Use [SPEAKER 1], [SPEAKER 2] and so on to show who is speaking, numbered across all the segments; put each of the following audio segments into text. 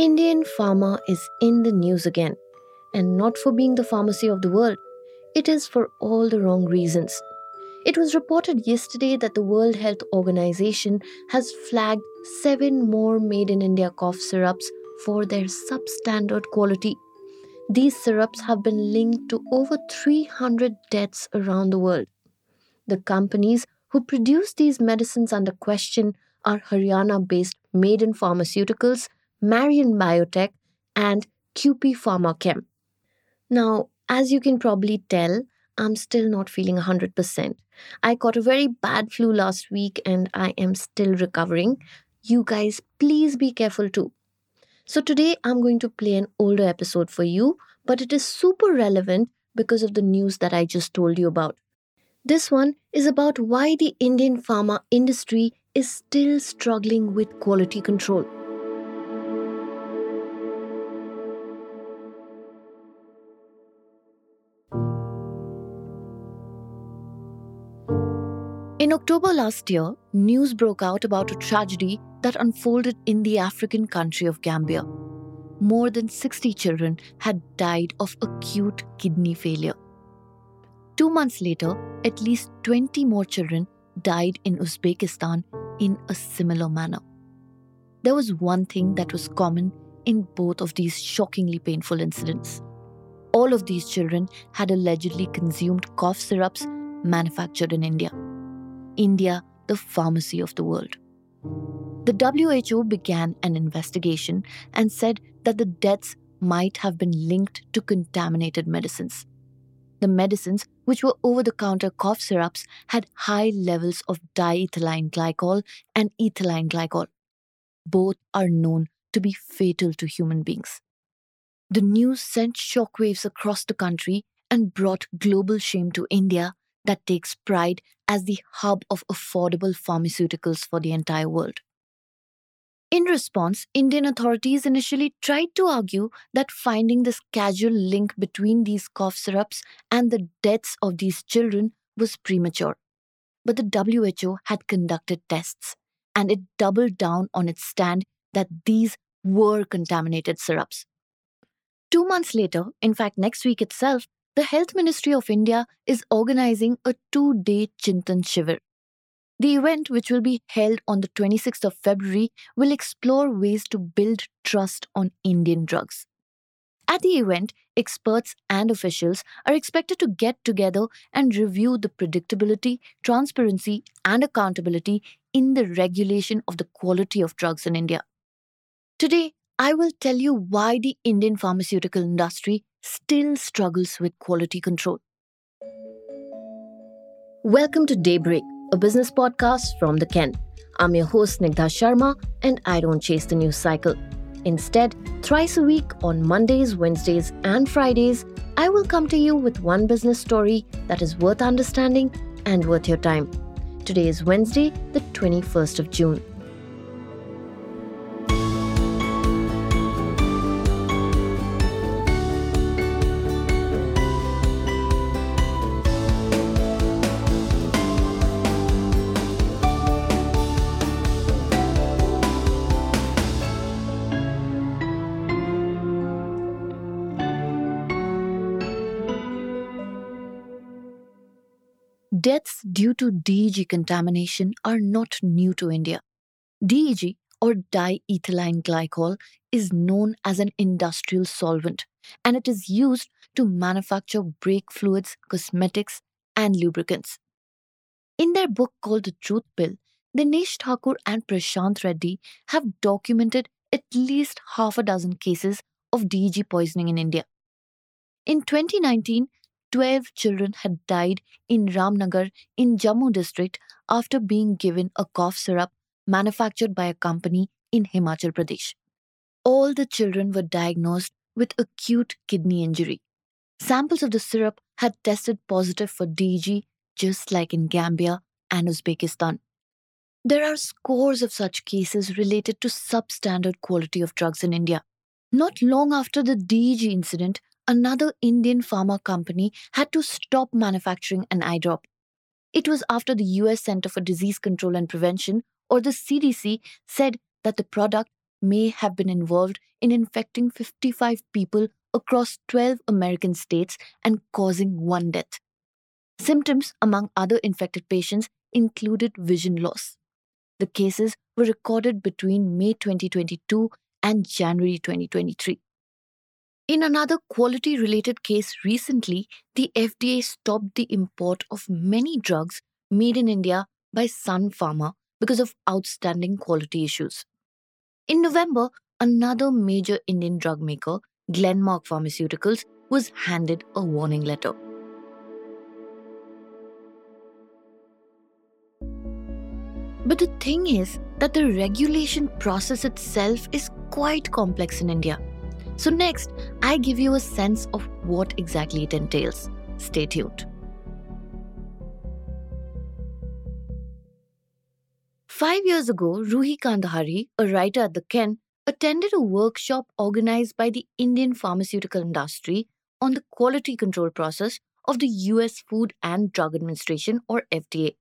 [SPEAKER 1] Indian pharma is in the news again, and not for being the pharmacy of the world. It is for all the wrong reasons. It was reported yesterday that the World Health Organization has flagged seven more made in India cough syrups for their substandard quality. These syrups have been linked to over 300 deaths around the world. The companies who produce these medicines under question are Haryana based Maiden Pharmaceuticals, Marion Biotech, and QP Pharmachem. Now, as you can probably tell, I'm still not feeling 100%. I got a very bad flu last week and I am still recovering. You guys, please be careful too. So, today I'm going to play an older episode for you, but it is super relevant because of the news that I just told you about. This one is about why the Indian pharma industry is still struggling with quality control. In October last year, news broke out about a tragedy that unfolded in the African country of Gambia. More than 60 children had died of acute kidney failure. Two months later, at least 20 more children died in Uzbekistan in a similar manner. There was one thing that was common in both of these shockingly painful incidents. All of these children had allegedly consumed cough syrups manufactured in India. India the pharmacy of the world. The WHO began an investigation and said that the deaths might have been linked to contaminated medicines. The medicines, which were over the counter cough syrups, had high levels of diethylene glycol and ethylene glycol. Both are known to be fatal to human beings. The news sent shockwaves across the country and brought global shame to India that takes pride as the hub of affordable pharmaceuticals for the entire world. In response, Indian authorities initially tried to argue that finding this casual link between these cough syrups and the deaths of these children was premature. But the WHO had conducted tests, and it doubled down on its stand that these were contaminated syrups. Two months later, in fact, next week itself, the Health Ministry of India is organizing a two day Chintan Shivir. The event, which will be held on the 26th of February, will explore ways to build trust on Indian drugs. At the event, experts and officials are expected to get together and review the predictability, transparency, and accountability in the regulation of the quality of drugs in India. Today, I will tell you why the Indian pharmaceutical industry still struggles with quality control. Welcome to Daybreak, a business podcast from the Ken. I'm your host, Snigdha Sharma, and I don't chase the news cycle. Instead, thrice a week on Mondays, Wednesdays, and Fridays, I will come to you with one business story that is worth understanding and worth your time. Today is Wednesday, the 21st of June. Deaths due to DEG contamination are not new to India. DEG or diethylene glycol is known as an industrial solvent and it is used to manufacture brake fluids, cosmetics, and lubricants. In their book called The Truth Pill, Dinesh Thakur and Prashant Reddy have documented at least half a dozen cases of DEG poisoning in India. In 2019, 12 children had died in Ramnagar in Jammu district after being given a cough syrup manufactured by a company in Himachal Pradesh. All the children were diagnosed with acute kidney injury. Samples of the syrup had tested positive for DEG, just like in Gambia and Uzbekistan. There are scores of such cases related to substandard quality of drugs in India. Not long after the DEG incident, another Indian pharma company had to stop manufacturing an eye drop. It was after the US Center for Disease Control and Prevention, or the CDC, said that the product may have been involved in infecting 55 people across 12 American states and causing one death. Symptoms among other infected patients included vision loss. The cases were recorded between May 2022 and January 2023. In another quality related case recently, the FDA stopped the import of many drugs made in India by Sun Pharma because of outstanding quality issues. In November, another major Indian drug maker, Glenmark Pharmaceuticals, was handed a warning letter. But the thing is that the regulation process itself is quite complex in India. So, next, I give you a sense of what exactly it entails. Stay tuned. Five years ago, Ruhi Kandhari, a writer at the Ken, attended a workshop organized by the Indian pharmaceutical industry on the quality control process of the US Food and Drug Administration or FDA.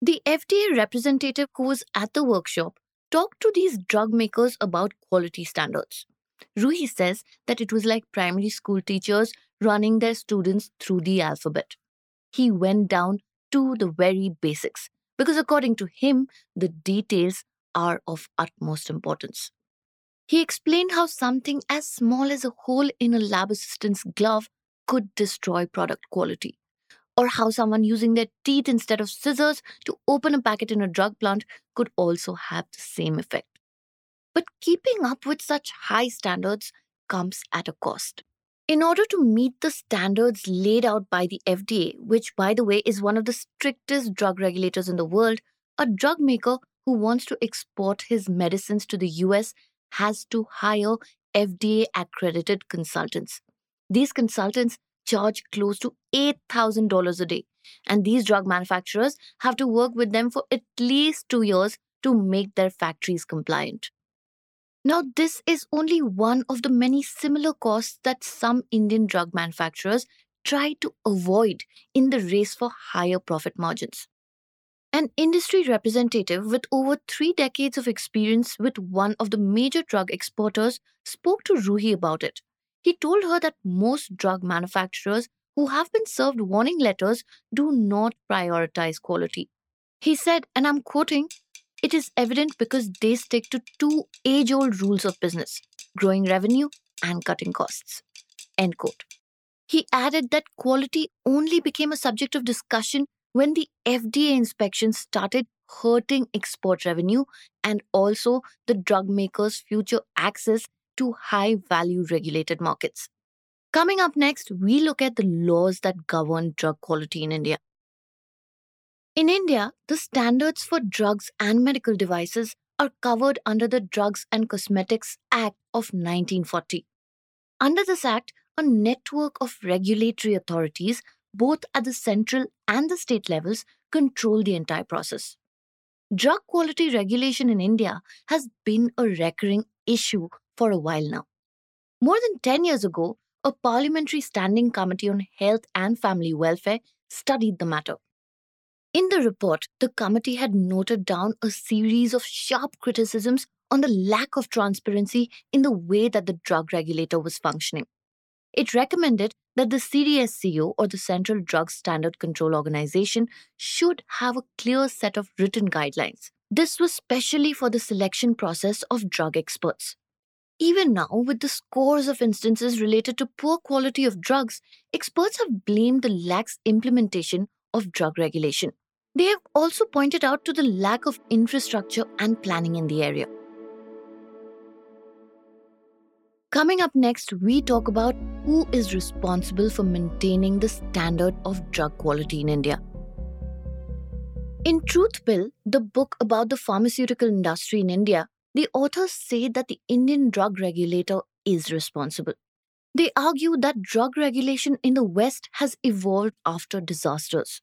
[SPEAKER 1] The FDA representative who was at the workshop talked to these drug makers about quality standards. Ruhi says that it was like primary school teachers running their students through the alphabet. He went down to the very basics because, according to him, the details are of utmost importance. He explained how something as small as a hole in a lab assistant's glove could destroy product quality, or how someone using their teeth instead of scissors to open a packet in a drug plant could also have the same effect. But keeping up with such high standards comes at a cost. In order to meet the standards laid out by the FDA, which, by the way, is one of the strictest drug regulators in the world, a drug maker who wants to export his medicines to the US has to hire FDA accredited consultants. These consultants charge close to $8,000 a day, and these drug manufacturers have to work with them for at least two years to make their factories compliant. Now, this is only one of the many similar costs that some Indian drug manufacturers try to avoid in the race for higher profit margins. An industry representative with over three decades of experience with one of the major drug exporters spoke to Ruhi about it. He told her that most drug manufacturers who have been served warning letters do not prioritize quality. He said, and I'm quoting, it is evident because they stick to two age old rules of business growing revenue and cutting costs. End quote. He added that quality only became a subject of discussion when the FDA inspections started hurting export revenue and also the drug makers' future access to high value regulated markets. Coming up next, we look at the laws that govern drug quality in India. In India, the standards for drugs and medical devices are covered under the Drugs and Cosmetics Act of 1940. Under this act, a network of regulatory authorities, both at the central and the state levels, control the entire process. Drug quality regulation in India has been a recurring issue for a while now. More than 10 years ago, a Parliamentary Standing Committee on Health and Family Welfare studied the matter. In the report, the committee had noted down a series of sharp criticisms on the lack of transparency in the way that the drug regulator was functioning. It recommended that the CDSCO or the Central Drug Standard Control Organization should have a clear set of written guidelines. This was specially for the selection process of drug experts. Even now, with the scores of instances related to poor quality of drugs, experts have blamed the lax implementation of drug regulation. They have also pointed out to the lack of infrastructure and planning in the area. Coming up next, we talk about who is responsible for maintaining the standard of drug quality in India. In Truth Pill, the book about the pharmaceutical industry in India, the authors say that the Indian drug regulator is responsible. They argue that drug regulation in the West has evolved after disasters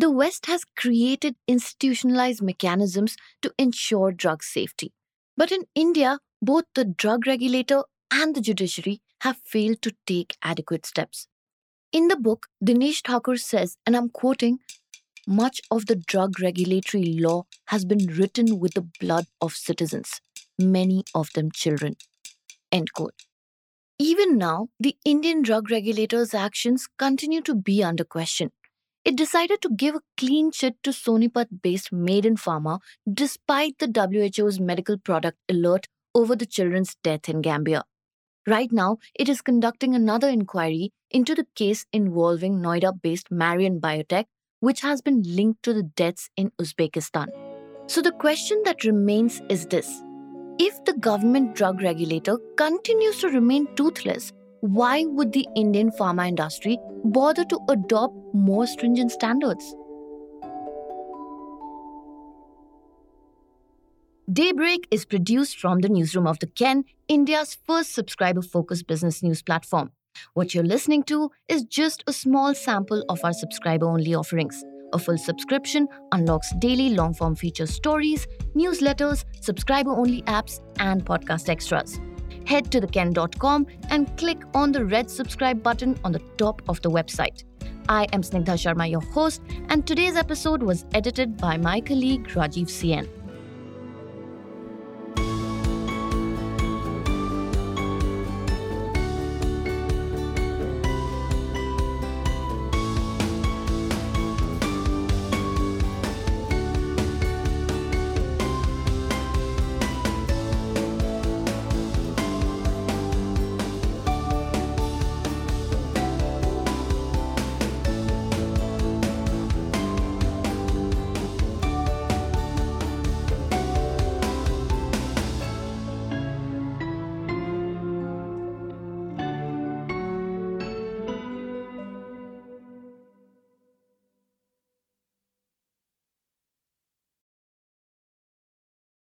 [SPEAKER 1] the West has created institutionalized mechanisms to ensure drug safety. But in India, both the drug regulator and the judiciary have failed to take adequate steps. In the book, Dinesh Thakur says, and I'm quoting, much of the drug regulatory law has been written with the blood of citizens. many of them children. End quote. Even now, the Indian drug regulator's actions continue to be under question. It decided to give a clean chit to Sonipat based Maiden Pharma despite the WHO's medical product alert over the children's death in Gambia. Right now, it is conducting another inquiry into the case involving Noida based Marion Biotech, which has been linked to the deaths in Uzbekistan. So the question that remains is this If the government drug regulator continues to remain toothless, why would the Indian pharma industry bother to adopt more stringent standards? Daybreak is produced from the newsroom of The Ken, India's first subscriber focused business news platform. What you're listening to is just a small sample of our subscriber only offerings. A full subscription unlocks daily long form feature stories, newsletters, subscriber only apps, and podcast extras head to theken.com and click on the red subscribe button on the top of the website. I am Snigdha Sharma, your host, and today's episode was edited by my colleague Rajiv Cien.